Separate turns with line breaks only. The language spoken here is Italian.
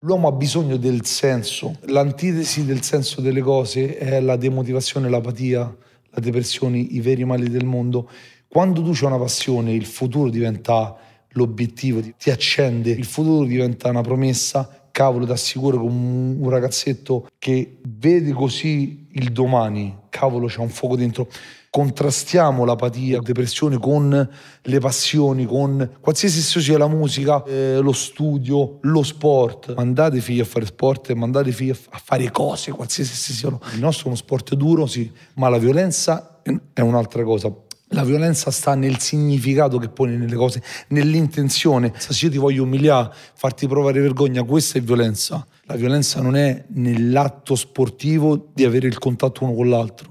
L'uomo ha bisogno del senso. L'antitesi del senso delle cose è la demotivazione, l'apatia, la depressione, i veri mali del mondo. Quando tu c'è una passione, il futuro diventa l'obiettivo, ti accende, il futuro diventa una promessa cavolo, ti assicuro che un, un, ragazzetto che vede così il domani, cavolo, c'è un fuoco dentro. Contrastiamo l'apatia, la depressione con le passioni, con qualsiasi esso sia la musica, eh, lo studio, lo sport. Mandate figli a fare sport mandate figli a fare cose, qualsiasi siano. Il nostro è uno sport duro, sì, ma la violenza è un'altra cosa la violenza sta nel significato che poni nelle cose, nell'intenzione. Se io ti voglio umiliare, farti provare vergogna, questa è violenza. La violenza non è nell'atto sportivo di avere il contatto uno con l'altro.